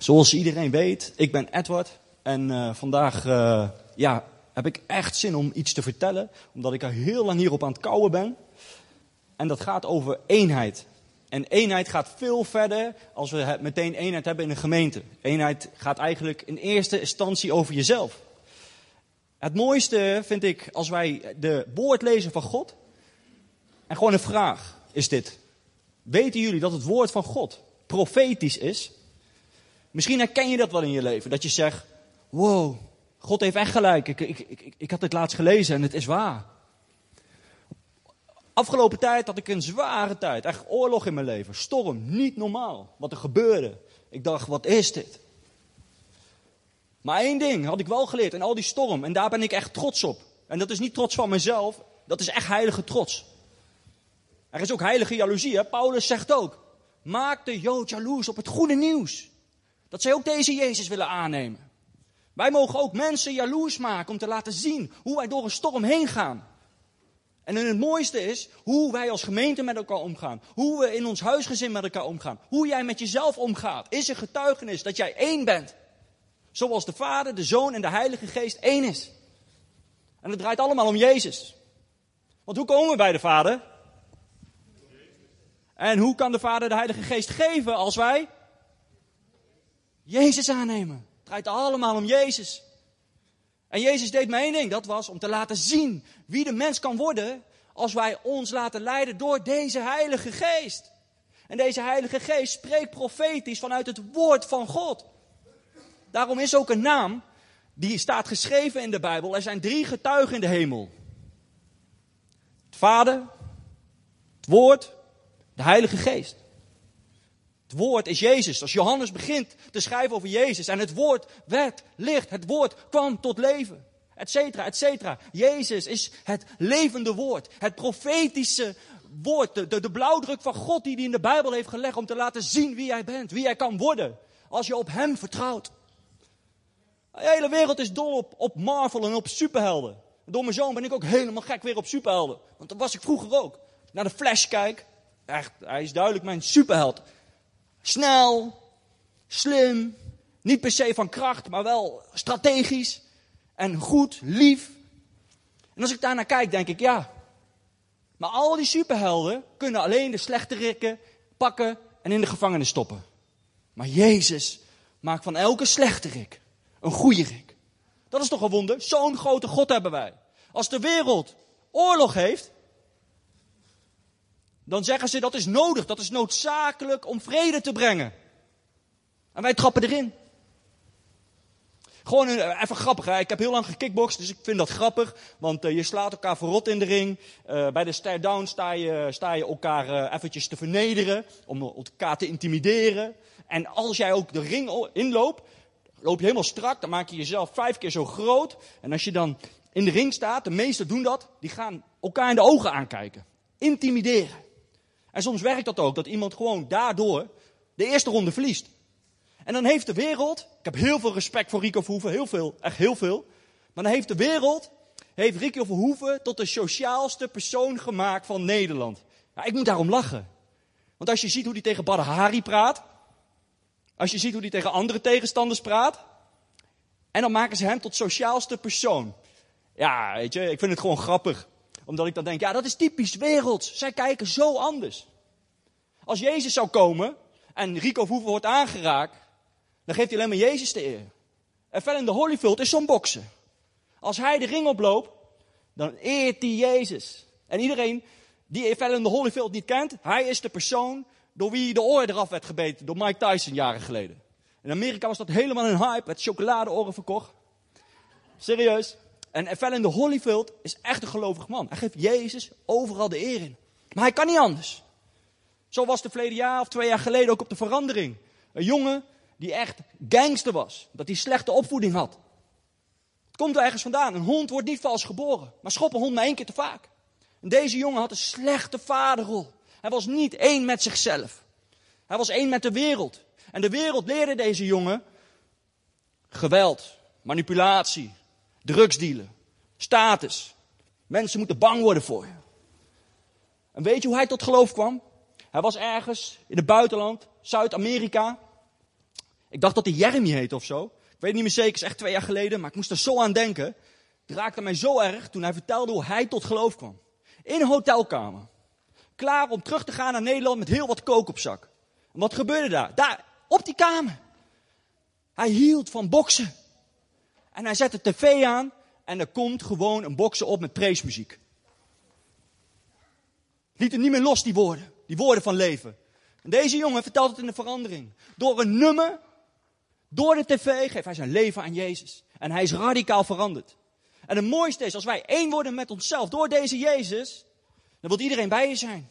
Zoals iedereen weet, ik ben Edward en uh, vandaag uh, ja, heb ik echt zin om iets te vertellen, omdat ik er heel lang hierop aan het kouwen ben. En dat gaat over eenheid. En eenheid gaat veel verder als we meteen eenheid hebben in een gemeente. Eenheid gaat eigenlijk in eerste instantie over jezelf. Het mooiste vind ik als wij de woord lezen van God. En gewoon een vraag is dit. Weten jullie dat het woord van God profetisch is? Misschien herken je dat wel in je leven. Dat je zegt, wow, God heeft echt gelijk. Ik, ik, ik, ik had het laatst gelezen en het is waar. Afgelopen tijd had ik een zware tijd. Echt oorlog in mijn leven. Storm. Niet normaal. Wat er gebeurde. Ik dacht, wat is dit? Maar één ding had ik wel geleerd in al die storm. En daar ben ik echt trots op. En dat is niet trots van mezelf. Dat is echt heilige trots. Er is ook heilige jaloezie. Hè? Paulus zegt ook. Maak de Jood jaloers op het goede nieuws. Dat zij ook deze Jezus willen aannemen. Wij mogen ook mensen jaloers maken om te laten zien hoe wij door een storm heen gaan. En het mooiste is hoe wij als gemeente met elkaar omgaan. Hoe we in ons huisgezin met elkaar omgaan. Hoe jij met jezelf omgaat. Is een getuigenis dat jij één bent. Zoals de Vader, de Zoon en de Heilige Geest één is. En het draait allemaal om Jezus. Want hoe komen we bij de Vader? En hoe kan de Vader de Heilige Geest geven als wij Jezus aannemen? Het draait allemaal om Jezus. En Jezus deed maar één ding, dat was om te laten zien wie de mens kan worden als wij ons laten leiden door deze Heilige Geest. En deze Heilige Geest spreekt profetisch vanuit het woord van God. Daarom is ook een naam die staat geschreven in de Bijbel. Er zijn drie getuigen in de hemel. Het Vader, het Woord, de Heilige Geest. Het woord is Jezus. Als Johannes begint te schrijven over Jezus en het woord werd licht, het woord kwam tot leven, etcetera, etcetera. Jezus is het levende woord, het profetische woord, de, blauwdruk van God die hij in de Bijbel heeft gelegd om te laten zien wie jij bent, wie jij kan worden, als je op Hem vertrouwt. De hele wereld is dol op, op Marvel en op superhelden. Door mijn zoon ben ik ook helemaal gek weer op superhelden. Want dat was ik vroeger ook. Naar de Flash kijk, echt, hij is duidelijk mijn superheld. Snel, slim, niet per se van kracht, maar wel strategisch en goed, lief. En als ik daarnaar kijk, denk ik, ja. Maar al die superhelden kunnen alleen de slechte rikken pakken en in de gevangenis stoppen. Maar Jezus maakt van elke slechte rik een goede rik. Dat is toch een wonder? Zo'n grote God hebben wij. Als de wereld oorlog heeft, dan zeggen ze dat is nodig, dat is noodzakelijk om vrede te brengen. En wij trappen erin. Gewoon eh, even grappig. Hè? Ik heb heel lang gekickboxd, dus ik vind dat grappig. Want uh, je slaat elkaar verrot in de ring. Uh, bij de stare down sta je, sta je elkaar uh, eventjes te vernederen. Om elkaar te intimideren. En als jij ook de ring inloopt, loop je helemaal strak. Dan maak je jezelf vijf keer zo groot. En als je dan in de ring staat, de meesten doen dat. Die gaan elkaar in de ogen aankijken. Intimideren. En soms werkt dat ook, dat iemand gewoon daardoor de eerste ronde verliest. En dan heeft de wereld, ik heb heel veel respect voor Rico Verhoeven, heel veel, echt heel veel. Maar dan heeft de wereld, heeft Rico Verhoeven tot de sociaalste persoon gemaakt van Nederland. Ja, ik moet daarom lachen. Want als je ziet hoe hij tegen Badr Hari praat, als je ziet hoe hij tegen andere tegenstanders praat, en dan maken ze hem tot sociaalste persoon. Ja, weet je, ik vind het gewoon grappig omdat ik dan denk, ja, dat is typisch werelds. Zij kijken zo anders. Als Jezus zou komen en Rico Verhoeven wordt aangeraakt, dan geeft hij alleen maar Jezus de eer. En verder in de Holyfield is zo'n boksen. Als hij de ring oploopt, dan eert hij Jezus. En iedereen die verder in de Holyfield niet kent, hij is de persoon door wie de oor eraf werd gebeten door Mike Tyson jaren geleden. In Amerika was dat helemaal een hype, werd chocoladeoren verkocht. Serieus. En in de Holyfield is echt een gelovig man. Hij geeft Jezus overal de eer in. Maar hij kan niet anders. Zo was het verleden jaar of twee jaar geleden ook op de verandering. Een jongen die echt gangster was. Dat hij slechte opvoeding had. Het komt er ergens vandaan. Een hond wordt niet vals geboren. Maar schop een hond maar één keer te vaak. En deze jongen had een slechte vaderrol. Hij was niet één met zichzelf. Hij was één met de wereld. En de wereld leerde deze jongen geweld, manipulatie, drugsdealen, status. Mensen moeten bang worden voor je. En weet je hoe hij tot geloof kwam? Hij was ergens in het buitenland, Zuid-Amerika. Ik dacht dat hij Jeremy heette of zo. Ik weet niet meer zeker, is echt twee jaar geleden, maar ik moest er zo aan denken. Het raakte mij zo erg toen hij vertelde hoe hij tot geloof kwam. In een hotelkamer. Klaar om terug te gaan naar Nederland met heel wat kook op zak. En wat gebeurde daar? Daar, op die kamer. Hij hield van boksen. En hij zet de tv aan en er komt gewoon een boksen op met preesmuziek. Liet het niet meer los, die woorden. Die woorden van leven. En deze jongen vertelt het in de verandering. Door een nummer, door de tv, geeft hij zijn leven aan Jezus. En hij is radicaal veranderd. En het mooiste is, als wij één worden met onszelf door deze Jezus, dan wil iedereen bij je zijn.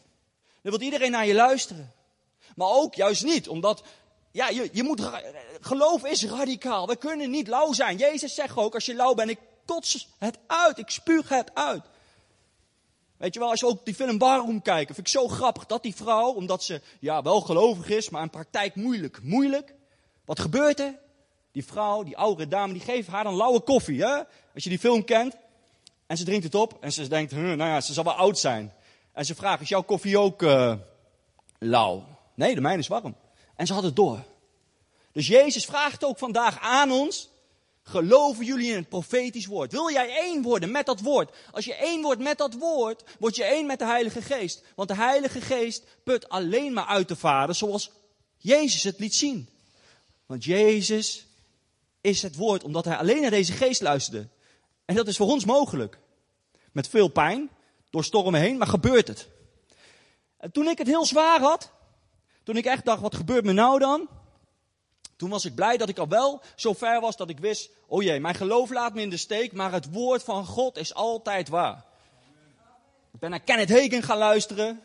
Dan wil iedereen naar je luisteren. Maar ook juist niet, omdat ja, je, je moet, geloof is radicaal. We kunnen niet lauw zijn. Jezus zegt ook, als je lauw bent, ik kots het uit, ik spuug het uit. Weet je wel, als je ook die film Barum kijkt, vind ik zo grappig dat die vrouw, omdat ze ja, wel gelovig is, maar in praktijk moeilijk, moeilijk. Wat gebeurt er? Die vrouw, die oudere dame, die geeft haar dan lauwe koffie. Hè? Als je die film kent. En ze drinkt het op en ze denkt, nou ja, ze zal wel oud zijn. En ze vraagt, is jouw koffie ook uh, lauw? Nee, de mijne is warm. En ze had het door. Dus Jezus vraagt ook vandaag aan ons, geloven jullie in het profetisch woord? Wil jij één worden met dat woord? Als je één wordt met dat woord, word je één met de Heilige Geest. Want de Heilige Geest put alleen maar uit de Vader zoals Jezus het liet zien. Want Jezus is het woord omdat hij alleen naar deze geest luisterde. En dat is voor ons mogelijk. Met veel pijn, door stormen heen, maar gebeurt het. En toen ik het heel zwaar had, toen ik echt dacht, wat gebeurt me nou dan? Toen was ik blij dat ik al wel zo ver was dat ik wist, oh jee, mijn geloof laat me in de steek, maar het woord van God is altijd waar. Ik ben naar Kenneth Hagen gaan luisteren.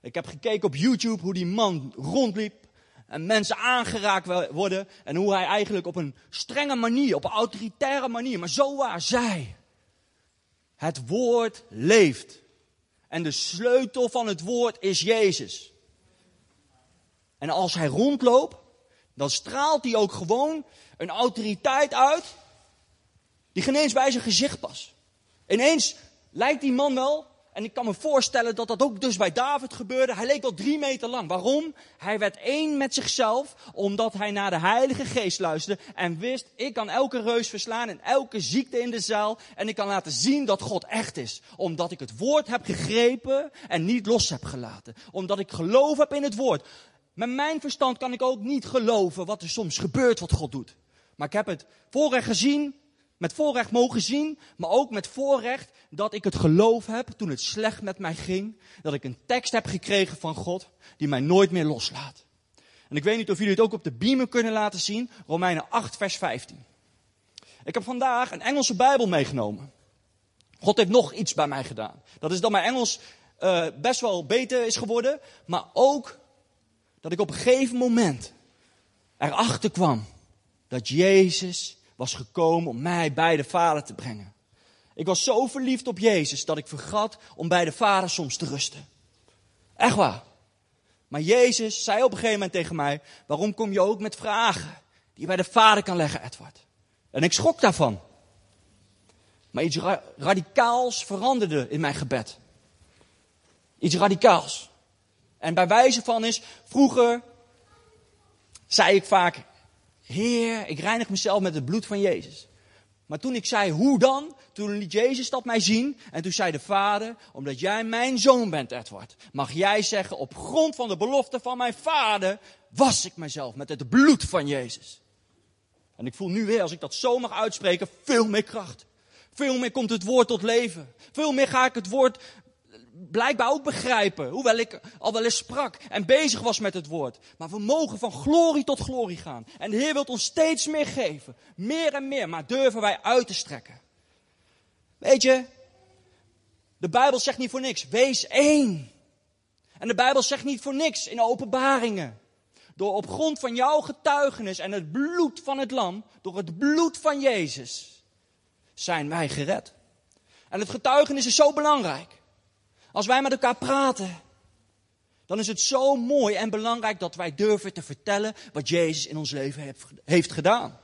Ik heb gekeken op YouTube hoe die man rondliep en mensen aangeraakt worden en hoe hij eigenlijk op een strenge manier, op een autoritaire manier, maar zo waar zei. Het woord leeft. En de sleutel van het woord is Jezus. En als hij rondloopt, dan straalt hij ook gewoon een autoriteit uit die geen bij zijn gezicht past. Ineens lijkt die man wel, en ik kan me voorstellen dat dat ook dus bij David gebeurde, hij leek wel drie meter lang. Waarom? Hij werd één met zichzelf, omdat hij naar de Heilige Geest luisterde en wist, ik kan elke reus verslaan en elke ziekte in de zaal en ik kan laten zien dat God echt is. Omdat ik het woord heb gegrepen en niet los heb gelaten. Omdat ik geloof heb in het woord. Met mijn verstand kan ik ook niet geloven wat er soms gebeurt wat God doet. Maar ik heb het voorrecht gezien, met voorrecht mogen zien, maar ook met voorrecht dat ik het geloof heb toen het slecht met mij ging. Dat ik een tekst heb gekregen van God die mij nooit meer loslaat. En ik weet niet of jullie het ook op de beamer kunnen laten zien. Romeinen 8 vers 15. Ik heb vandaag een Engelse Bijbel meegenomen. God heeft nog iets bij mij gedaan. Dat is dat mijn Engels uh, best wel beter is geworden, maar ook dat ik op een gegeven moment erachter kwam dat Jezus was gekomen om mij bij de Vader te brengen. Ik was zo verliefd op Jezus dat ik vergat om bij de Vader soms te rusten. Echt waar. Maar Jezus zei op een gegeven moment tegen mij: Waarom kom je ook met vragen die je bij de Vader kan leggen, Edward? En ik schrok daarvan. Maar iets radicaals veranderde in mijn gebed. Iets radicaals. En bij wijze van is, vroeger zei ik vaak, Heer, ik reinig mezelf met het bloed van Jezus. Maar toen ik zei, hoe dan? Toen liet Jezus dat mij zien. En toen zei de vader, omdat jij mijn zoon bent, Edward, mag jij zeggen, op grond van de belofte van mijn vader, was ik mezelf met het bloed van Jezus. En ik voel nu weer, als ik dat zo mag uitspreken, veel meer kracht. Veel meer komt het woord tot leven. Veel meer ga ik het woord blijkbaar ook begrijpen. Hoewel ik al wel eens sprak en bezig was met het woord. Maar we mogen van glorie tot glorie gaan. En de Heer wil ons steeds meer geven. Meer en meer. Maar durven wij uit te strekken. Weet je, de Bijbel zegt niet voor niks. Wees één. En de Bijbel zegt niet voor niks in openbaringen. Door op grond van jouw getuigenis en het bloed van het lam, door het bloed van Jezus, zijn wij gered. En het getuigenis is zo belangrijk. Als wij met elkaar praten, dan is het zo mooi en belangrijk dat wij durven te vertellen wat Jezus in ons leven heeft gedaan.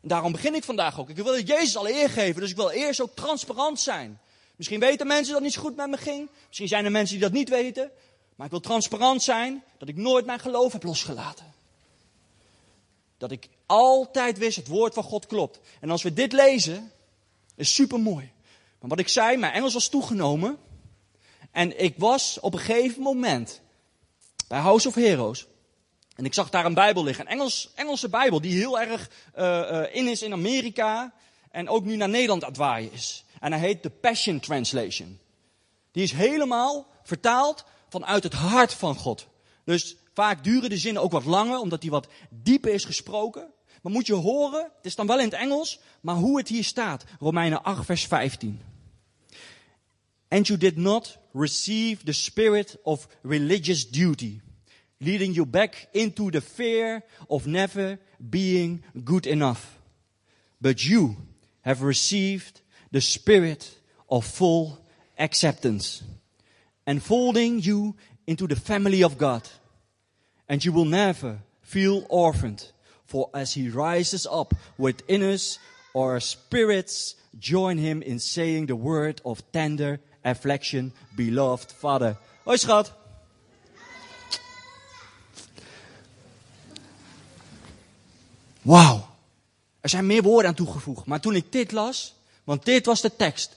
En daarom begin ik vandaag ook. Ik wil Jezus al eer geven, dus ik wil eerst ook transparant zijn. Misschien weten mensen dat niet zo goed met me ging. Misschien zijn er mensen die dat niet weten. Maar ik wil transparant zijn dat ik nooit mijn geloof heb losgelaten. Dat ik altijd wist, het woord van God klopt. En als we dit lezen, is super mooi. Maar wat ik zei, mijn Engels was toegenomen. En ik was op een gegeven moment bij House of Heroes. En ik zag daar een Bijbel liggen. Een Engels, Engelse Bijbel die heel erg uh, uh, in is in Amerika. En ook nu naar Nederland aan het waaien is. En hij heet de Passion Translation. Die is helemaal vertaald vanuit het hart van God. Dus vaak duren de zinnen ook wat langer, omdat die wat dieper is gesproken. Maar moet je horen, het is dan wel in het Engels, maar hoe het hier staat. Romeinen 8, vers 15. And you did not receive the spirit of religious duty, leading you back into the fear of never being good enough. But you have received the spirit of full acceptance, enfolding you into the family of God. And you will never feel orphaned, for as he rises up within us, our spirits join him in saying the word of tender affliction, beloved Father. Hoi schat. Wauw. Er zijn meer woorden aan toegevoegd. Maar toen ik dit las, want dit was de tekst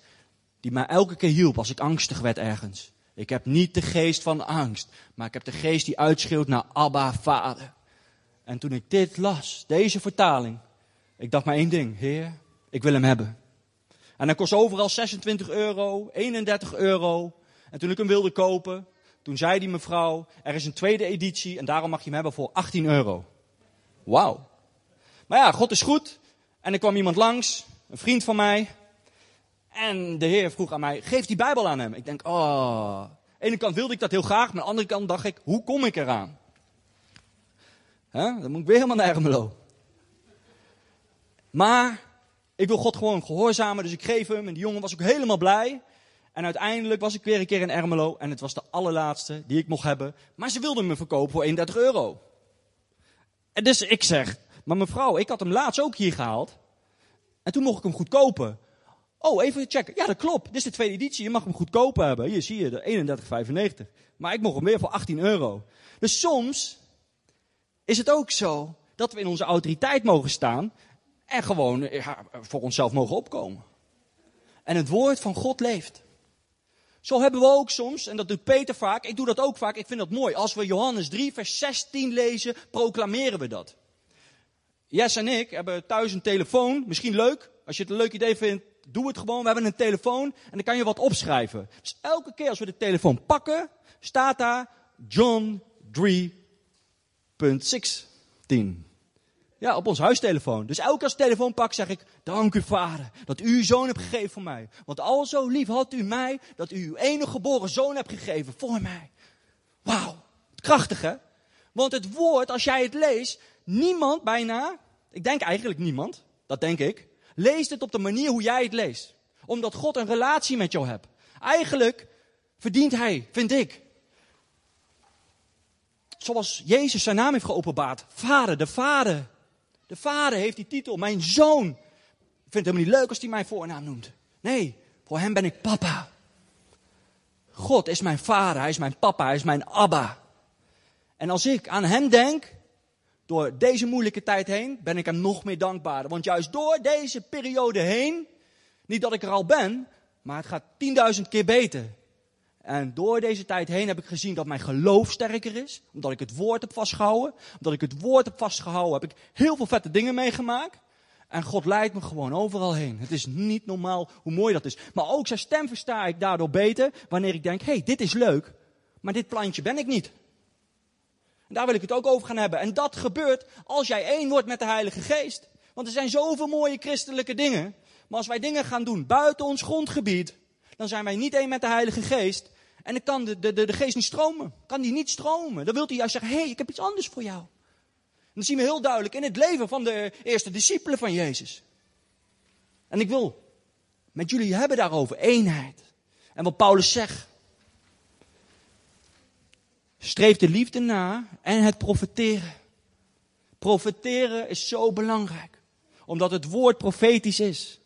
die mij elke keer hielp als ik angstig werd ergens. Ik heb niet de geest van angst, maar ik heb de geest die uitschreeuwt naar Abba, Vader. En toen ik dit las, deze vertaling, ik dacht maar één ding, Heer, ik wil hem hebben. En hij kost overal 26 euro, 31 euro. En toen ik hem wilde kopen, toen zei die mevrouw, er is een tweede editie en daarom mag je hem hebben voor 18 euro. Wauw. Maar ja, God is goed. En er kwam iemand langs, een vriend van mij. En de Heer vroeg aan mij, geef die Bijbel aan hem. Ik denk, oh. Aan de ene kant wilde ik dat heel graag, maar aan de andere kant dacht ik, hoe kom ik eraan? Huh? Dan moet ik weer helemaal naar Ermelo. Maar ik wil God gewoon gehoorzamen, dus ik geef hem. En die jongen was ook helemaal blij. En uiteindelijk was ik weer een keer in Ermelo. En het was de allerlaatste die ik mocht hebben. Maar ze wilden me verkopen voor 31 euro. En dus ik zeg, maar mevrouw, ik had hem laatst ook hier gehaald. En toen mocht ik hem goed kopen. Oh, even checken. Ja, dat klopt. Dit is de tweede editie. Je mag hem goedkoop hebben. Hier zie je de 31,95. Maar ik mocht hem weer voor 18 euro. Dus soms is het ook zo dat we in onze autoriteit mogen staan. En gewoon ja, voor onszelf mogen opkomen. En het woord van God leeft. Zo hebben we ook soms, en dat doet Peter vaak, ik doe dat ook vaak, ik vind dat mooi. Als we Johannes 3, vers 16 lezen, proclameren we dat. Jess en ik hebben thuis een telefoon, misschien leuk. Als je het een leuk idee vindt, doe het gewoon. We hebben een telefoon en dan kan je wat opschrijven. Dus elke keer als we de telefoon pakken, staat daar John 3.16. Ja, op ons huistelefoon. Dus elke als ik telefoon pak, zeg ik, dank u vader, dat u uw zoon hebt gegeven voor mij. Want al zo lief had u mij, dat u uw enige geboren zoon hebt gegeven voor mij. Wauw, krachtig hè? Want het woord, als jij het leest, niemand bijna, ik denk eigenlijk niemand, dat denk ik, leest het op de manier hoe jij het leest. Omdat God een relatie met jou hebt. Eigenlijk verdient hij, vind ik, zoals Jezus zijn naam heeft geopenbaard, Vader, de Vader. De vader heeft die titel, mijn zoon. Ik vind het helemaal niet leuk als hij mijn voornaam noemt. Nee, voor hem ben ik papa. God is mijn vader, hij is mijn papa, hij is mijn abba. En als ik aan hem denk, door deze moeilijke tijd heen, ben ik hem nog meer dankbaarder. Want juist door deze periode heen, niet dat ik er al ben, maar het gaat tienduizend keer beter. En door deze tijd heen heb ik gezien dat mijn geloof sterker is. Omdat ik het woord heb vastgehouden. Omdat ik het woord heb vastgehouden, heb ik heel veel vette dingen meegemaakt. En God leidt me gewoon overal heen. Het is niet normaal hoe mooi dat is. Maar ook zijn stem versta ik daardoor beter. Wanneer ik denk, hé, hey, dit is leuk. Maar dit plantje ben ik niet. En daar wil ik het ook over gaan hebben. En dat gebeurt als jij één wordt met de Heilige Geest. Want er zijn zoveel mooie christelijke dingen. Maar als wij dingen gaan doen buiten ons grondgebied, dan zijn wij niet één met de Heilige Geest. En dan kan de, de, de, geest niet stromen. Kan die niet stromen. Dan wil hij juist zeggen, hé, hey, ik heb iets anders voor jou. En dat zien we heel duidelijk in het leven van de eerste discipelen van Jezus. En ik wil met jullie hebben daarover eenheid. En wat Paulus zegt. Streef de liefde na en het profeteren. Profeteren is zo belangrijk. Omdat het woord profetisch is.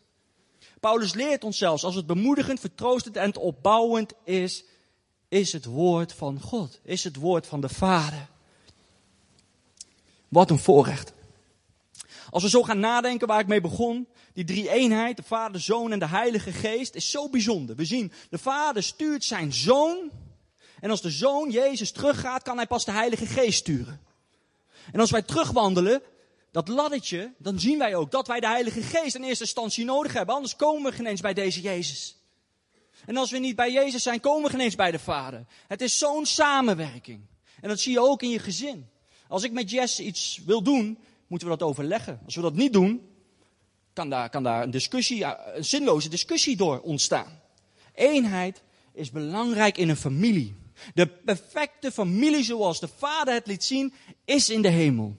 Paulus leert ons zelfs, als het bemoedigend, vertroostend en opbouwend is, is het woord van God, is het woord van de Vader. Wat een voorrecht. Als we zo gaan nadenken waar ik mee begon, die drie eenheid, de Vader, de Zoon en de Heilige Geest, is zo bijzonder. We zien, de Vader stuurt zijn Zoon. En als de Zoon Jezus teruggaat, kan hij pas de Heilige Geest sturen. En als wij terugwandelen, dat laddertje, dan zien wij ook dat wij de Heilige Geest in eerste instantie nodig hebben. Anders komen we geen eens bij deze Jezus. En als we niet bij Jezus zijn, komen we geen eens bij de Vader. Het is zo'n samenwerking. En dat zie je ook in je gezin. Als ik met Jess iets wil doen, moeten we dat overleggen. Als we dat niet doen, kan daar, kan daar een discussie, een zinloze discussie door ontstaan. Eenheid is belangrijk in een familie. De perfecte familie zoals de Vader het liet zien, is in de hemel.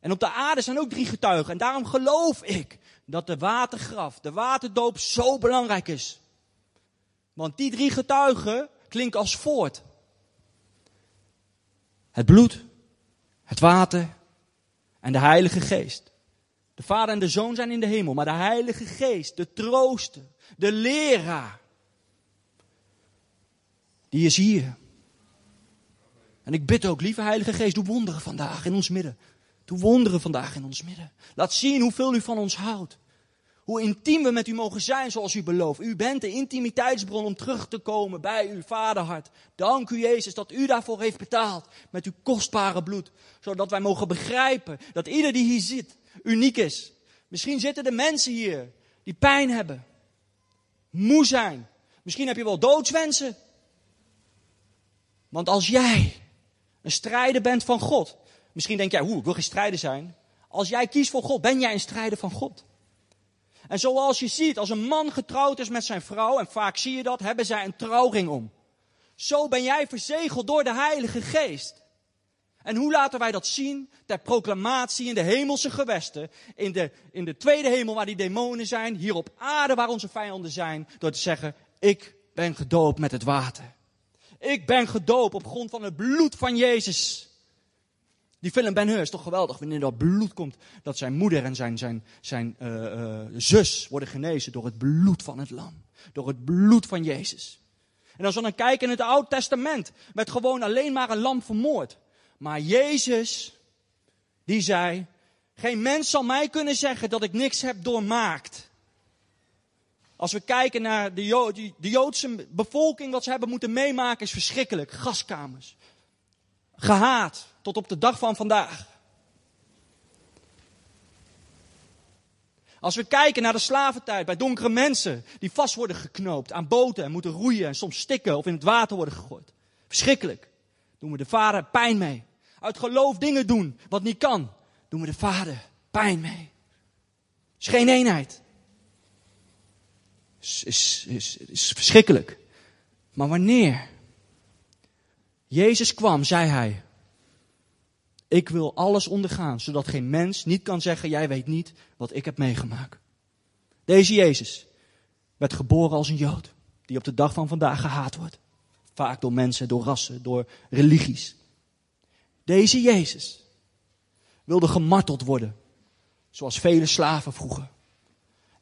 En op de aarde zijn ook drie getuigen. En daarom geloof ik dat de watergraf, de waterdoop zo belangrijk is. Want die drie getuigen klinken als voort. Het bloed, het water en de Heilige Geest. De Vader en de Zoon zijn in de hemel, maar de Heilige Geest, de trooster, de leraar, die is hier. En ik bid ook, lieve Heilige Geest, doe wonderen vandaag in ons midden. Doe wonderen vandaag in ons midden. Laat zien hoeveel u van ons houdt. Hoe intiem we met u mogen zijn zoals u belooft. U bent de intimiteitsbron om terug te komen bij uw vaderhart. Dank u Jezus dat u daarvoor heeft betaald met uw kostbare bloed. Zodat wij mogen begrijpen dat ieder die hier zit uniek is. Misschien zitten er mensen hier die pijn hebben. Moe zijn. Misschien heb je wel doodswensen. Want als jij een strijder bent van God. Misschien denk jij, hoe, ik wil geen strijder zijn. Als jij kiest voor God, ben jij een strijder van God. En zoals je ziet, als een man getrouwd is met zijn vrouw, en vaak zie je dat, hebben zij een trouwring om. Zo ben jij verzegeld door de Heilige Geest. En hoe laten wij dat zien? Ter proclamatie in de hemelse gewesten, in de, in de tweede hemel waar die demonen zijn, hier op aarde waar onze vijanden zijn, door te zeggen, ik ben gedoopt met het water. Ik ben gedoopt op grond van het bloed van Jezus. Die film Ben Hur is toch geweldig wanneer dat bloed komt. Dat zijn moeder en zijn, zijn, zijn uh, uh, zus worden genezen door het bloed van het lam. Door het bloed van Jezus. En als we dan kijken in het Oude Testament, werd gewoon alleen maar een lam vermoord. Maar Jezus, die zei, geen mens zal mij kunnen zeggen dat ik niks heb doormaakt. Als we kijken naar de Joodse bevolking, wat ze hebben moeten meemaken, is verschrikkelijk. Gaskamers. Gehaat tot op de dag van vandaag. Als we kijken naar de slaventijd bij donkere mensen die vast worden geknoopt aan boten en moeten roeien en soms stikken of in het water worden gegooid. Verschrikkelijk. Doen we de vader pijn mee. Uit geloof dingen doen wat niet kan. Doen we de vader pijn mee. Is geen eenheid. Is, is, is, is verschrikkelijk. Maar wanneer Jezus kwam, zei hij, ik wil alles ondergaan, zodat geen mens niet kan zeggen, jij weet niet wat ik heb meegemaakt. Deze Jezus werd geboren als een Jood, die op de dag van vandaag gehaat wordt. Vaak door mensen, door rassen, door religies. Deze Jezus wilde gemarteld worden, zoals vele slaven vroeger.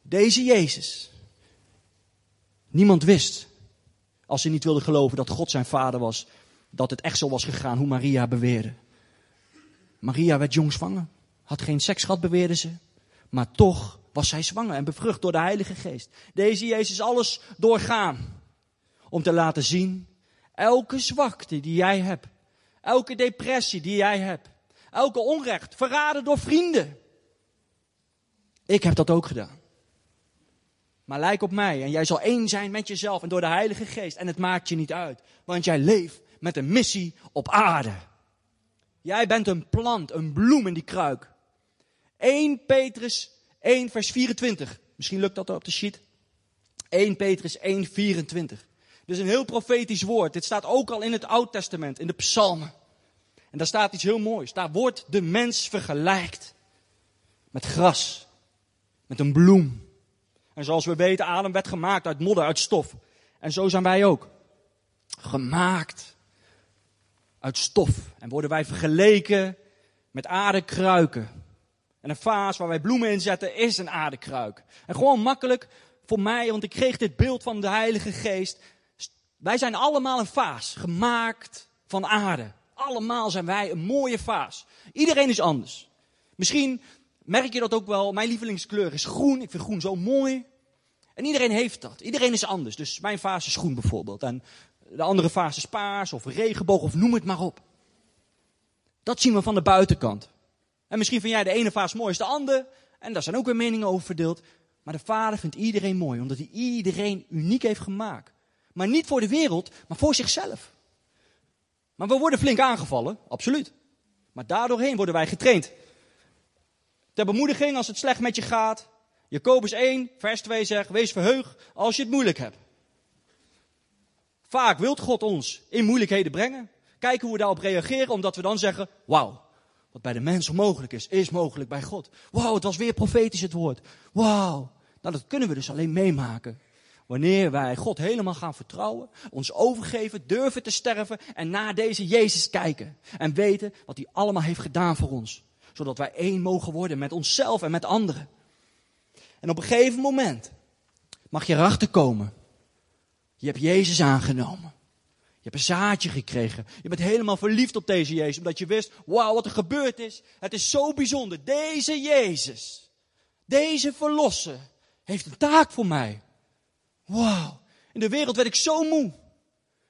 Deze Jezus. Niemand wist, als ze niet wilden geloven dat God zijn vader was, dat het echt zo was gegaan hoe Maria beweerde. Maria werd jong zwanger. Had geen seks gehad, beweerde ze. Maar toch was zij zwanger en bevrucht door de Heilige Geest. Deze Jezus alles doorgaan. Om te laten zien, elke zwakte die jij hebt. Elke depressie die jij hebt. Elke onrecht, verraden door vrienden. Ik heb dat ook gedaan. Maar lijk op mij en jij zal één zijn met jezelf en door de Heilige Geest. En het maakt je niet uit, want jij leeft met een missie op aarde. Jij bent een plant, een bloem in die kruik. 1 Petrus 1 vers 24. Misschien lukt dat op de sheet. 1 Petrus 1 24. Dit is een heel profetisch woord. Dit staat ook al in het Oud Testament, in de psalmen. En daar staat iets heel moois. Daar wordt de mens vergelijkt met gras, met een bloem. En zoals we weten, Adam werd gemaakt uit modder, uit stof. En zo zijn wij ook. Gemaakt uit stof. En worden wij vergeleken met aardekruiken. En een vaas waar wij bloemen in zetten is een aardekruik. En gewoon makkelijk voor mij, want ik kreeg dit beeld van de Heilige Geest. Wij zijn allemaal een vaas, gemaakt van aarde. Allemaal zijn wij een mooie vaas. Iedereen is anders. Misschien merk je dat ook wel. Mijn lievelingskleur is groen. Ik vind groen zo mooi. En iedereen heeft dat. Iedereen is anders. Dus mijn vaas is groen bijvoorbeeld. En de andere vaas is paars of regenboog of noem het maar op. Dat zien we van de buitenkant. En misschien vind jij de ene vaas mooi als de andere. En daar zijn ook weer meningen over verdeeld. Maar de vader vindt iedereen mooi, omdat hij iedereen uniek heeft gemaakt. Maar niet voor de wereld, maar voor zichzelf. Maar we worden flink aangevallen, absoluut. Maar daardoorheen worden wij getraind. Ter bemoediging als het slecht met je gaat. Jacobus 1, vers 2 zegt, wees verheugd als je het moeilijk hebt. Vaak wilt God ons in moeilijkheden brengen. Kijken hoe we daarop reageren, omdat we dan zeggen, wauw, wat bij de mens onmogelijk is, is mogelijk bij God. Wauw, het was weer profetisch het woord. Wauw. Nou, dat kunnen we dus alleen meemaken. Wanneer wij God helemaal gaan vertrouwen, ons overgeven, durven te sterven en naar deze Jezus kijken. En weten wat hij allemaal heeft gedaan voor ons. Zodat wij één mogen worden met onszelf en met anderen. En op een gegeven moment mag je erachter komen. Je hebt Jezus aangenomen. Je hebt een zaadje gekregen. Je bent helemaal verliefd op deze Jezus. Omdat je wist, wauw, wat er gebeurd is. Het is zo bijzonder. Deze Jezus, deze verlosser, heeft een taak voor mij. Wauw. In de wereld werd ik zo moe.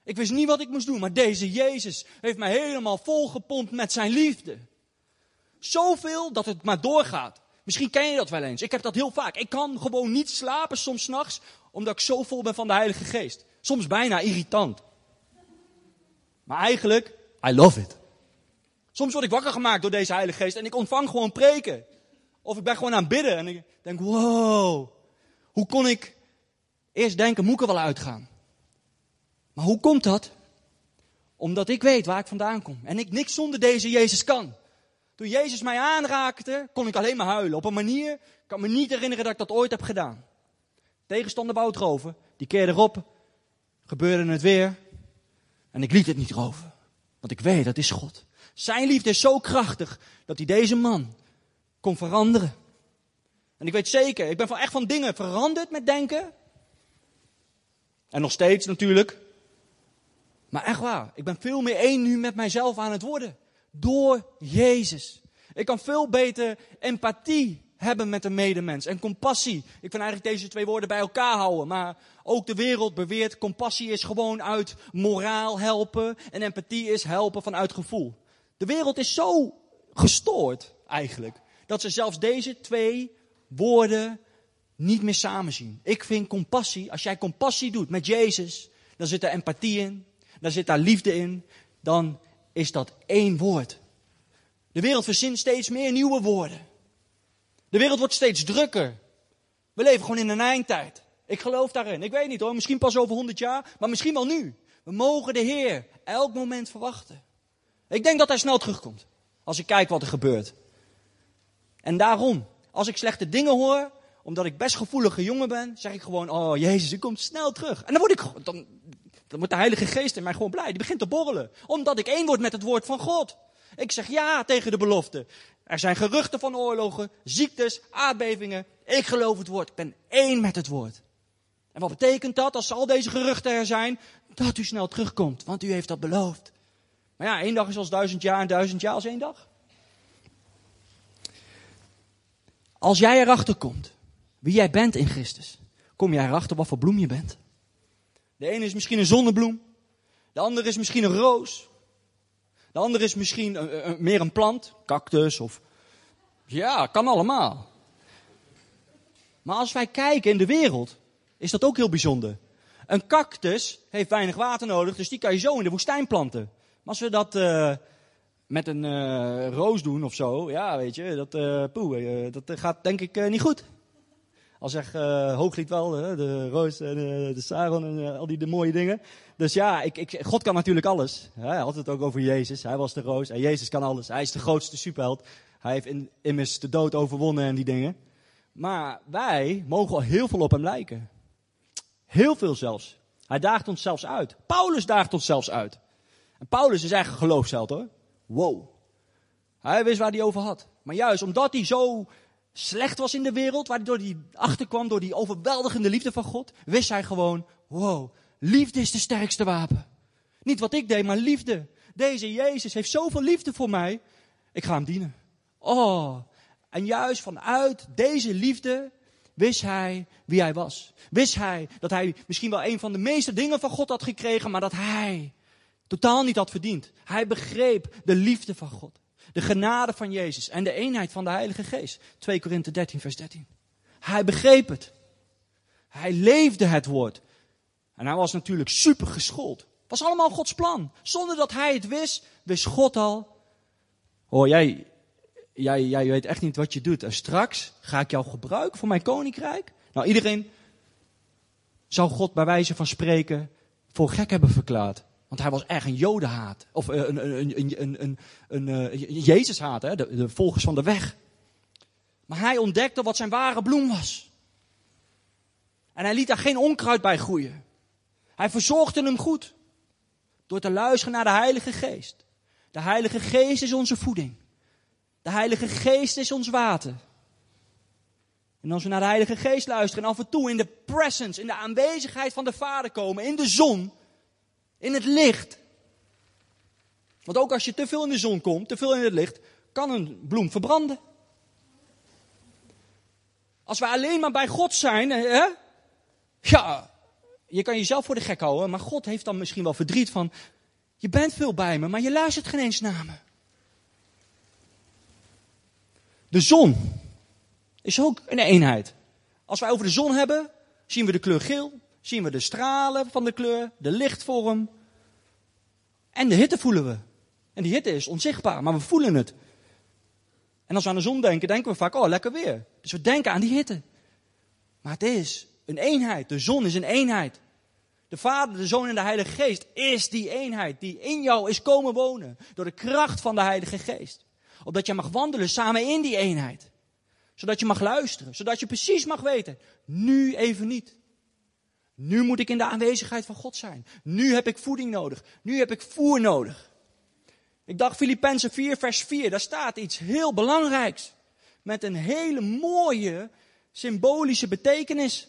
Ik wist niet wat ik moest doen. Maar deze Jezus heeft mij helemaal volgepompt met zijn liefde. Zoveel dat het maar doorgaat. Misschien ken je dat wel eens. Ik heb dat heel vaak. Ik kan gewoon niet slapen soms nachts, omdat ik zo vol ben van de Heilige Geest. Soms bijna irritant. Maar eigenlijk, I love it. Soms word ik wakker gemaakt door deze Heilige Geest en ik ontvang gewoon preken. Of ik ben gewoon aan het bidden en ik denk, wow, hoe kon ik eerst denken, moet ik er wel uitgaan? Maar hoe komt dat? Omdat ik weet waar ik vandaan kom en ik niks zonder deze Jezus kan. Toen Jezus mij aanraakte, kon ik alleen maar huilen. Op een manier, ik kan me niet herinneren dat ik dat ooit heb gedaan. Tegenstander wou het roven, die keer erop, gebeurde het weer. En ik liet het niet roven. Want ik weet, dat is God. Zijn liefde is zo krachtig dat hij deze man kon veranderen. En ik weet zeker, ik ben van echt van dingen veranderd met denken. En nog steeds natuurlijk. Maar echt waar, ik ben veel meer één nu met mijzelf aan het worden. Door Jezus. Ik kan veel beter empathie hebben met een medemens. En compassie. Ik vind eigenlijk deze twee woorden bij elkaar houden. Maar ook de wereld beweert, compassie is gewoon uit moraal helpen. En empathie is helpen vanuit gevoel. De wereld is zo gestoord eigenlijk. Dat ze zelfs deze twee woorden niet meer samen zien. Ik vind compassie, als jij compassie doet met Jezus, dan zit er empathie in. Dan zit daar liefde in. Dan is dat één woord. De wereld verzint steeds meer nieuwe woorden. De wereld wordt steeds drukker. We leven gewoon in een eindtijd. Ik geloof daarin. Ik weet niet hoor, misschien pas over 100 jaar, maar misschien wel nu. We mogen de Heer elk moment verwachten. Ik denk dat hij snel terugkomt. Als ik kijk wat er gebeurt. En daarom, als ik slechte dingen hoor, omdat ik best gevoelige jongen ben, zeg ik gewoon, oh Jezus, u komt snel terug. En dan word ik, dan, dan wordt de Heilige Geest in mij gewoon blij. Die begint te borrelen. Omdat ik één word met het woord van God. Ik zeg ja tegen de belofte. Er zijn geruchten van oorlogen, ziektes, aardbevingen. Ik geloof het woord. Ik ben één met het woord. En wat betekent dat als al deze geruchten er zijn? Dat u snel terugkomt, want u heeft dat beloofd. Maar ja, één dag is als duizend jaar en duizend jaar als één dag. Als jij erachter komt wie jij bent in Christus, kom jij erachter wat voor bloem je bent. De ene is misschien een zonnebloem, de andere is misschien een roos, de andere is misschien meer een plant, cactus of. Ja, kan allemaal. Maar als wij kijken in de wereld, is dat ook heel bijzonder. Een cactus heeft weinig water nodig, dus die kan je zo in de woestijn planten. Maar als we dat uh, met een uh, roos doen of zo, ja, weet je, dat, uh, dat gaat denk ik niet goed. Al zeg uh, Hooglied wel, de roos en de Saron en al die de mooie dingen. Dus ja, ik, ik, God kan natuurlijk alles. Hij had het ook over Jezus. Hij was de roos en Jezus kan alles. Hij is de grootste superheld. Hij heeft in, immers de dood overwonnen en die dingen. Maar wij mogen al heel veel op hem lijken. Heel veel zelfs. Hij daagt ons zelfs uit. Paulus daagt ons zelfs uit. En Paulus is een geloofsheld hoor. Wow. Hij wist waar hij over had. Maar juist omdat hij zo slecht was in de wereld, waardoor hij achterkwam door die overweldigende liefde van God, wist hij gewoon, wow, liefde is de sterkste wapen. Niet wat ik deed, maar liefde. Deze Jezus heeft zoveel liefde voor mij. Ik ga hem dienen. Oh, En juist vanuit deze liefde wist hij wie hij was. Wist hij dat hij misschien wel een van de meeste dingen van God had gekregen, maar dat hij totaal niet had verdiend. Hij begreep de liefde van God, de genade van Jezus en de eenheid van de Heilige Geest. 2 Korinthe 13, vers 13. Hij begreep het. Hij leefde het woord. En hij was natuurlijk super geschoold. Was allemaal Gods plan. Zonder dat hij het wist, wist God al. Oh, jij, jij, jij weet echt niet wat je doet. En straks ga ik jou gebruiken voor mijn koninkrijk. Nou, iedereen zou God bij wijze van spreken voor gek hebben verklaard. Want hij was erg een jodenhaat. Of een, een, een, een, een, een, een Jezushaat, hè? De, de volgers van de weg. Maar hij ontdekte wat zijn ware bloem was. En hij liet daar geen onkruid bij groeien. Hij verzorgde hem goed. Door te luisteren naar de Heilige Geest. De Heilige Geest is onze voeding. De Heilige Geest is ons water. En als we naar de Heilige Geest luisteren en af en toe in de presence, in de aanwezigheid van de Vader komen, in de zon, in het licht. Want ook als je te veel in de zon komt, te veel in het licht, kan een bloem verbranden. Als we alleen maar bij God zijn, hè? ja, je kan jezelf voor de gek houden, maar God heeft dan misschien wel verdriet van, je bent veel bij me, maar je luistert geen eens naar me. De zon is ook een eenheid. Als wij over de zon hebben, zien we de kleur geel, zien we de stralen van de kleur, de lichtvorm. En de hitte voelen we. En die hitte is onzichtbaar, maar we voelen het. En als we aan de zon denken, denken we vaak, oh, lekker weer. Dus we denken aan die hitte. Maar het is een eenheid. De zon is een eenheid. De Vader, de Zoon en de Heilige Geest is die eenheid die in jou is komen wonen. Door de kracht van de Heilige Geest. Opdat je mag wandelen samen in die eenheid. Zodat je mag luisteren. Zodat je precies mag weten. Nu even niet. Nu moet ik in de aanwezigheid van God zijn. Nu heb ik voeding nodig. Nu heb ik voer nodig. Ik dacht Filippenzen 4 vers 4. Daar staat iets heel belangrijks. Met een hele mooie symbolische betekenis.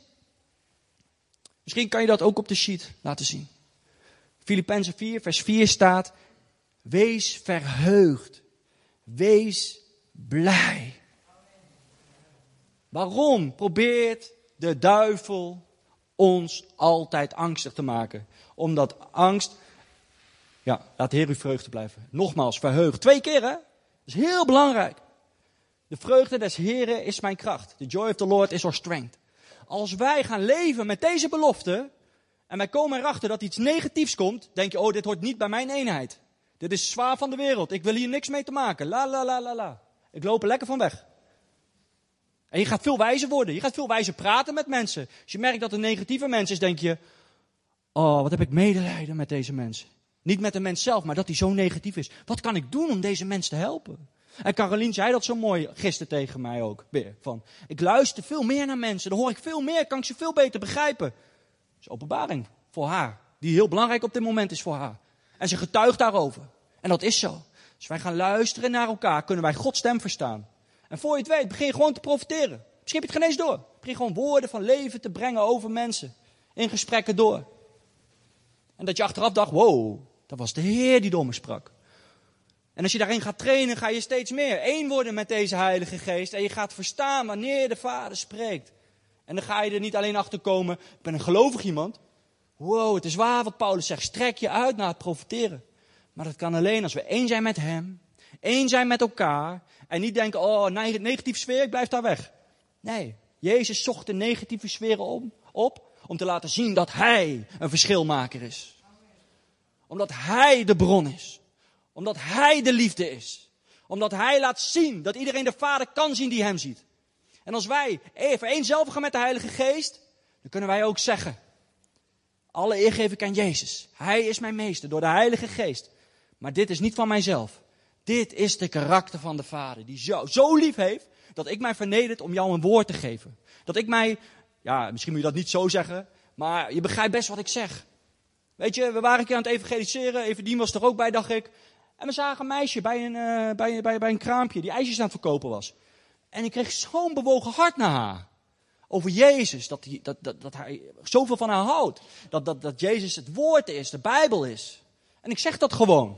Misschien kan je dat ook op de sheet laten zien. Filippenzen 4 vers 4 staat. Wees verheugd Wees blij. Waarom probeert de duivel ons altijd angstig te maken? Omdat angst, ja, laat de Heer uw vreugde blijven. Nogmaals, verheugd. Twee keer hè? Dat is heel belangrijk. De vreugde des Heren is mijn kracht. The joy of the Lord is our strength. Als wij gaan leven met deze belofte, en wij komen erachter dat iets negatiefs komt, denk je, oh, dit hoort niet bij mijn eenheid. Dit is zwaar van de wereld. Ik wil hier niks mee te maken. La la la la la. Ik loop er lekker van weg. En je gaat veel wijzer worden. Je gaat veel wijzer praten met mensen. Als je merkt dat een negatieve mens is, denk je: Oh, wat heb ik medelijden met deze mensen. Niet met de mens zelf, maar dat hij zo negatief is. Wat kan ik doen om deze mens te helpen? En Carolien zei dat zo mooi gisteren tegen mij ook. Van, ik luister veel meer naar mensen. Dan hoor ik veel meer, kan ik ze veel beter begrijpen. Dat is openbaring voor haar. Die heel belangrijk op dit moment is voor haar. En ze getuigt daarover. En dat is zo. Als wij gaan luisteren naar elkaar, kunnen wij Gods stem verstaan. En voor je het weet, begin je gewoon te profiteren. Misschien heb je het geen eens door. Begin gewoon woorden van leven te brengen over mensen. In gesprekken door. En dat je achteraf dacht, wow, dat was de Heer die door me sprak. En als je daarin gaat trainen, ga je steeds meer één worden met deze Heilige Geest. En je gaat verstaan wanneer de Vader spreekt. En dan ga je er niet alleen achter komen, ik ben een gelovig iemand. Wow, het is waar wat Paulus zegt. Strek je uit naar het profiteren. Maar dat kan alleen als we één zijn met Hem. Één zijn met elkaar. En niet denken, oh, negatieve sfeer, ik blijf daar weg. Nee, Jezus zocht de negatieve sferen om, op. Om te laten zien dat Hij een verschilmaker is. Omdat Hij de bron is. Omdat Hij de liefde is. Omdat Hij laat zien dat iedereen de Vader kan zien die Hem ziet. En als wij even eenzelvig gaan met de Heilige Geest, dan kunnen wij ook zeggen, alle eer geef ik aan Jezus. Hij is mijn meester door de Heilige Geest. Maar dit is niet van mijzelf. Dit is de karakter van de Vader. Die jou zo lief heeft dat ik mij vernederd om jou een woord te geven. Dat ik mij, ja, misschien moet je dat niet zo zeggen. Maar je begrijpt best wat ik zeg. Weet je, we waren een keer aan het evangeliseren. Everdien was er ook bij, dacht ik. En we zagen een meisje bij een, uh, bij, bij, een kraampje die ijsjes aan het verkopen was. En ik kreeg zo'n bewogen hart naar haar over Jezus. Dat, hij, dat, dat, dat hij zoveel van haar houdt. Dat, dat, dat Jezus het woord is, de Bijbel is. En ik zeg dat gewoon.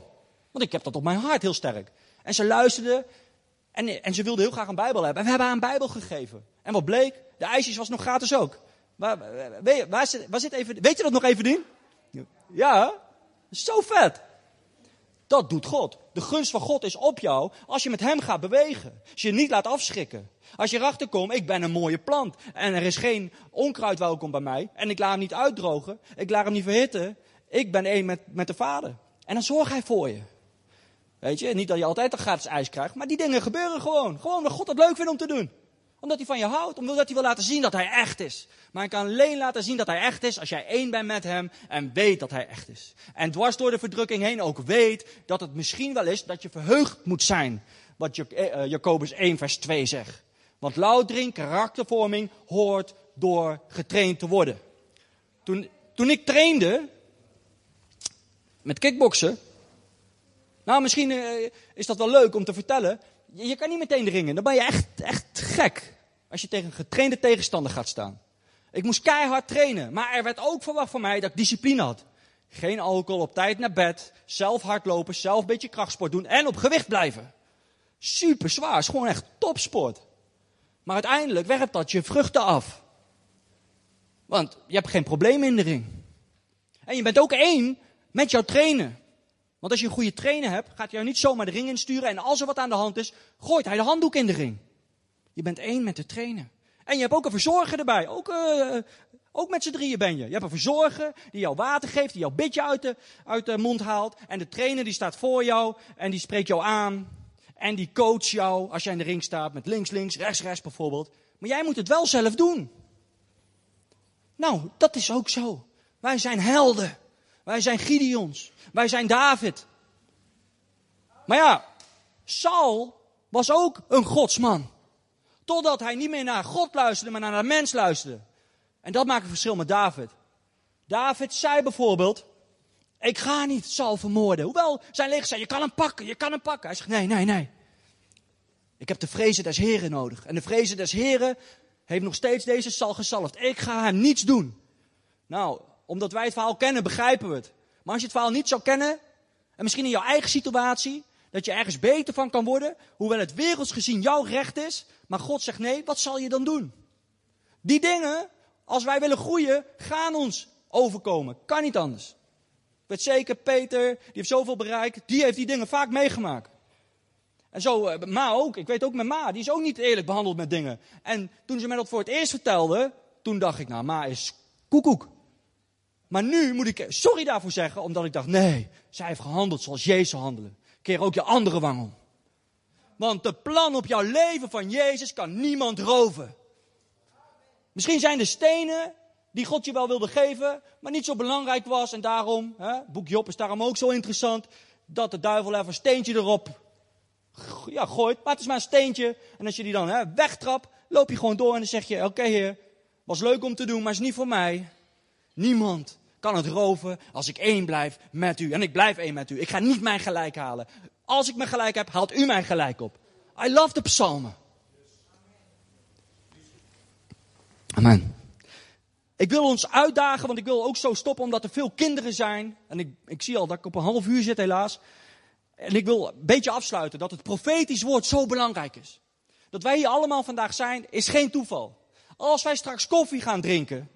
Want ik heb dat op mijn hart heel sterk. En ze luisterde. En, en ze wilde heel graag een Bijbel hebben. En we hebben haar een Bijbel gegeven. En wat bleek? De ijsjes was nog gratis ook. Waar, waar, waar, zit, waar zit even, weet je dat nog even, Dien? Ja, zo vet. Dat doet God. De gunst van God is op jou als je met Hem gaat bewegen. Als je je niet laat afschrikken. Als je erachter komt, ik ben een mooie plant. En er is geen onkruid welkom bij mij. En ik laat hem niet uitdrogen. Ik laat hem niet verhitten. Ik ben één met, met de Vader. En dan zorgt Hij voor je. Weet je, niet dat je altijd een gratis ijs krijgt. Maar die dingen gebeuren gewoon. Gewoon omdat God het leuk vindt om te doen. Omdat hij van je houdt. Omdat hij wil laten zien dat hij echt is. Maar hij kan alleen laten zien dat hij echt is als jij één bent met hem en weet dat hij echt is. En dwars door de verdrukking heen ook weet dat het misschien wel is dat je verheugd moet zijn. Wat eh, Jacobus 1 vers 2 zegt. Want loutering, karaktervorming hoort door getraind te worden. Toen, toen ik trainde met kickboksen. Nou, misschien uh, is dat wel leuk om te vertellen. Je, kan niet meteen ringen. Dan ben je echt, echt gek. Als je tegen een getrainde tegenstander gaat staan. Ik moest keihard trainen. Maar er werd ook verwacht van mij dat ik discipline had. Geen alcohol, op tijd naar bed. Zelf hardlopen, zelf een beetje krachtsport doen. En op gewicht blijven. Super zwaar. is gewoon echt topsport. Maar uiteindelijk werpt dat je vruchten af. Want je hebt geen probleem in de ring. En je bent ook één met jouw trainer. Want als je een goede trainer hebt, gaat hij jou niet zomaar de ring insturen. En als er wat aan de hand is, gooit hij de handdoek in de ring. Je bent één met de trainer. En je hebt ook een verzorger erbij. Ook, uh, ook met z'n drieën ben je. Je hebt een verzorger die jou water geeft, die jouw bitje uit de, uit de mond haalt. En de trainer die staat voor jou en die spreekt jou aan. En die coacht jou als jij in de ring staat met links, links, rechts, rechts bijvoorbeeld. Maar jij moet het wel zelf doen. Nou, dat is ook zo. Wij zijn helden. Wij zijn Gideons. Wij zijn David. Maar ja, Saul was ook een godsman. Totdat hij niet meer naar God luisterde, maar naar de mens luisterde. En dat maakt een verschil met David. David zei bijvoorbeeld, ik ga niet Saul vermoorden. Hoewel zijn leger zei, je kan hem pakken, je kan hem pakken. Hij zegt, nee, nee, nee. Ik heb de vrezen des Heren nodig. En de vrezen des Heren heeft nog steeds deze Saul gezalfd. Ik ga hem niets doen. Nou, omdat wij het verhaal kennen, begrijpen we het. Maar als je het verhaal niet zou kennen, en misschien in jouw eigen situatie, dat je ergens beter van kan worden, hoewel het werelds gezien jouw recht is, maar God zegt nee, wat zal je dan doen? Die dingen, als wij willen groeien, gaan ons overkomen. Kan niet anders. Ik weet zeker, Peter, die heeft zoveel bereikt, die heeft die dingen vaak meegemaakt. En zo, uh, Ma ook. Ik weet ook met Ma, die is ook niet eerlijk behandeld met dingen. En toen ze mij dat voor het eerst vertelde, toen dacht ik, nou, Ma is koekoek. Maar nu moet ik sorry daarvoor zeggen, omdat ik dacht, nee, zij heeft gehandeld zoals Jezus handelde. Keer ook je andere wang om. Want de plan op jouw leven van Jezus kan niemand roven. Misschien zijn de stenen die God je wel wilde geven, maar niet zo belangrijk was. En daarom, hè, boek Job is daarom ook zo interessant, dat de duivel even een steentje erop ja, gooit. Maar het is maar een steentje. En als je die dan hè, wegtrapt, loop je gewoon door en dan zeg je, oké heer, was leuk om te doen, maar is niet voor mij. Niemand kan het roven als ik één blijf met u. En ik blijf één met u. Ik ga niet mijn gelijk halen. Als ik mijn gelijk heb, haalt u mijn gelijk op. I love de psalmen. Amen. Ik wil ons uitdagen, want ik wil ook zo stoppen omdat er veel kinderen zijn. En ik, ik zie al dat ik op een half uur zit helaas. En ik wil een beetje afsluiten dat het profetisch woord zo belangrijk is. Dat wij hier allemaal vandaag zijn, is geen toeval. Als wij straks koffie gaan drinken,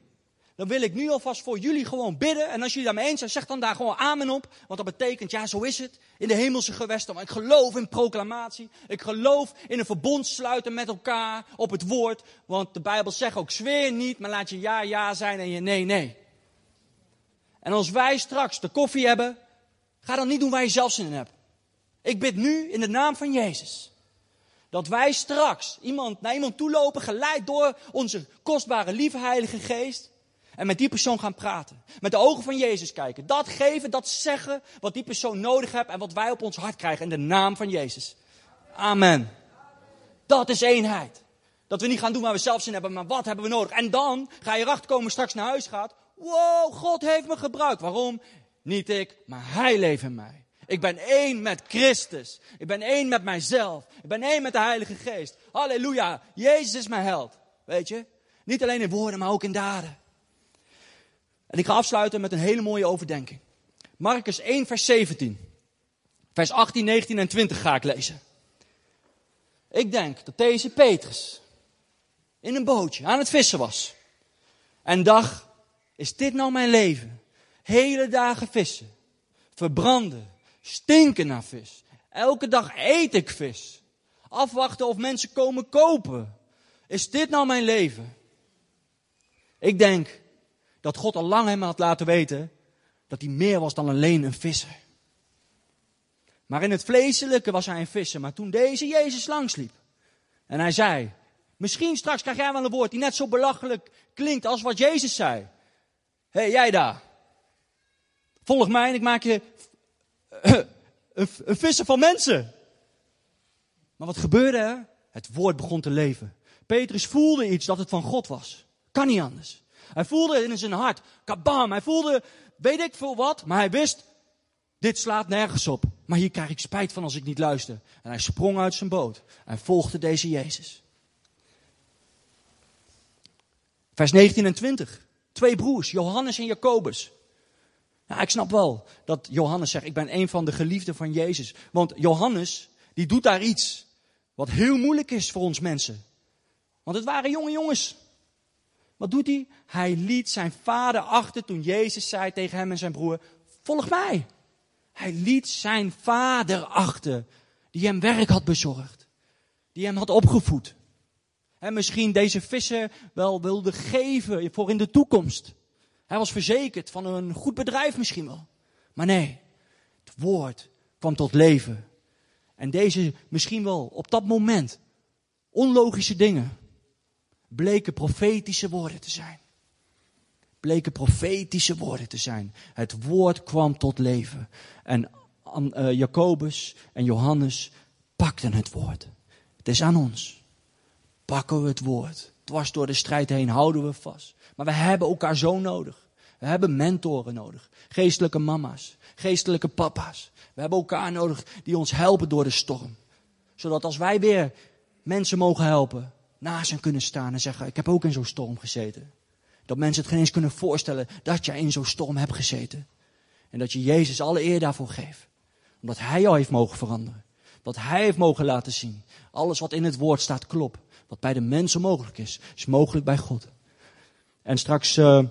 dan wil ik nu alvast voor jullie gewoon bidden. En als jullie daarmee eens zijn, zeg dan daar gewoon amen op. Want dat betekent, ja, zo is het. In de hemelse gewesten. Want ik geloof in proclamatie. Ik geloof in een verbond sluiten met elkaar op het woord. Want de Bijbel zegt ook, zweer niet, maar laat je ja, ja zijn en je nee, nee. En als wij straks de koffie hebben, ga dan niet doen waar je zelf zin in hebt. Ik bid nu in de naam van Jezus. Dat wij straks iemand, naar iemand toelopen, geleid door onze kostbare, lieve Heilige Geest. En met die persoon gaan praten. Met de ogen van Jezus kijken. Dat geven, dat zeggen wat die persoon nodig heeft en wat wij op ons hart krijgen in de naam van Jezus. Amen. Dat is eenheid. Dat we niet gaan doen waar we zelf zin hebben, maar wat hebben we nodig? En dan ga je erachter komen, straks naar huis gaat. Wow, God heeft me gebruikt. Waarom? Niet ik, maar Hij leeft in mij. Ik ben één met Christus. Ik ben één met mijzelf. Ik ben één met de Heilige Geest. Halleluja. Jezus is mijn held. Weet je? Niet alleen in woorden, maar ook in daden. En ik ga afsluiten met een hele mooie overdenking. Marcus 1, vers 17. Vers 18, 19 en 20 ga ik lezen. Ik denk dat deze Petrus in een bootje aan het vissen was. En dacht, is dit nou mijn leven? Hele dagen vissen, verbranden, stinken naar vis. Elke dag eet ik vis. Afwachten of mensen komen kopen. Is dit nou mijn leven? Ik denk dat God al lang hem had laten weten dat hij meer was dan alleen een visser. Maar in het vleeselijke was hij een visser. Maar toen deze Jezus langsliep en hij zei, misschien straks krijg jij wel een woord die net zo belachelijk klinkt als wat Jezus zei. Hé, hey, jij daar. Volg mij en ik maak je een, een visser van mensen. Maar wat gebeurde er? Het woord begon te leven. Petrus voelde iets dat het van God was. Kan niet anders. Hij voelde in zijn hart. Kabam. Hij voelde, weet ik veel wat, maar hij wist, dit slaat nergens op. Maar hier krijg ik spijt van als ik niet luister. En hij sprong uit zijn boot en volgde deze Jezus. Vers 19 en 20. Twee broers, Johannes en Jacobus. Ja, ik snap wel dat Johannes zegt, ik ben een van de geliefden van Jezus. Want Johannes, die doet daar iets wat heel moeilijk is voor ons mensen. Want het waren jonge jongens. Wat doet hij? Hij liet zijn vader achter toen Jezus zei tegen hem en zijn broer, volg mij. Hij liet zijn vader achter, die hem werk had bezorgd. Die hem had opgevoed. En misschien deze visser wel wilde geven voor in de toekomst. Hij was verzekerd van een goed bedrijf misschien wel. Maar nee, het woord kwam tot leven. En deze misschien wel op dat moment onlogische dingen bleken profetische woorden te zijn. Bleken profetische woorden te zijn. Het woord kwam tot leven. En uh, Jacobus en Johannes pakten het woord. Het is aan ons. Pakken we het woord. Dwars door de strijd heen houden we vast. Maar we hebben elkaar zo nodig. We hebben mentoren nodig. Geestelijke mama's. Geestelijke papa's. We hebben elkaar nodig die ons helpen door de storm. Zodat als wij weer mensen mogen helpen, naast hen kunnen staan en zeggen, ik heb ook in zo'n storm gezeten. Dat mensen het geen eens kunnen voorstellen dat jij in zo'n storm hebt gezeten. En dat je Jezus alle eer daarvoor geeft. Omdat Hij jou heeft mogen veranderen. Dat Hij heeft mogen laten zien. Alles wat in het woord staat klopt. Wat bij de mensen mogelijk is, is mogelijk bij God. En straks uh,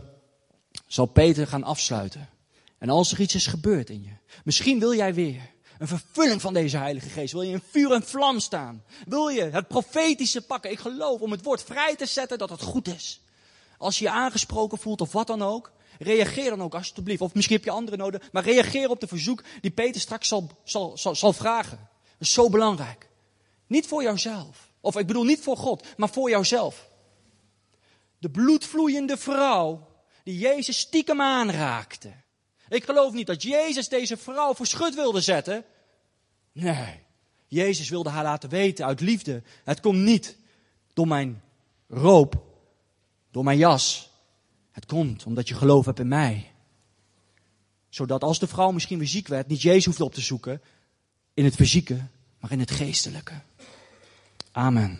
zal Peter gaan afsluiten. En als er iets is gebeurd in je. Misschien wil jij weer een vervulling van deze Heilige Geest. Wil je in vuur en vlam staan? Wil je het profetische pakken? Ik geloof om het woord vrij te zetten dat het goed is. Als je je aangesproken voelt of wat dan ook, reageer dan ook alsjeblieft. Of misschien heb je andere noden, maar reageer op de verzoek die Peter straks zal, zal, zal, zal vragen. Dat is zo belangrijk. Niet voor jouzelf. Of ik bedoel niet voor God, maar voor jouzelf. De bloedvloeiende vrouw die Jezus stiekem aanraakte. Ik geloof niet dat Jezus deze vrouw voor schut wilde zetten. Nee, Jezus wilde haar laten weten uit liefde. Het komt niet door mijn roop, door mijn jas. Het komt omdat je geloof hebt in mij. Zodat als de vrouw misschien weer ziek werd, niet Jezus hoefde op te zoeken in het fysieke, maar in het geestelijke. Amen.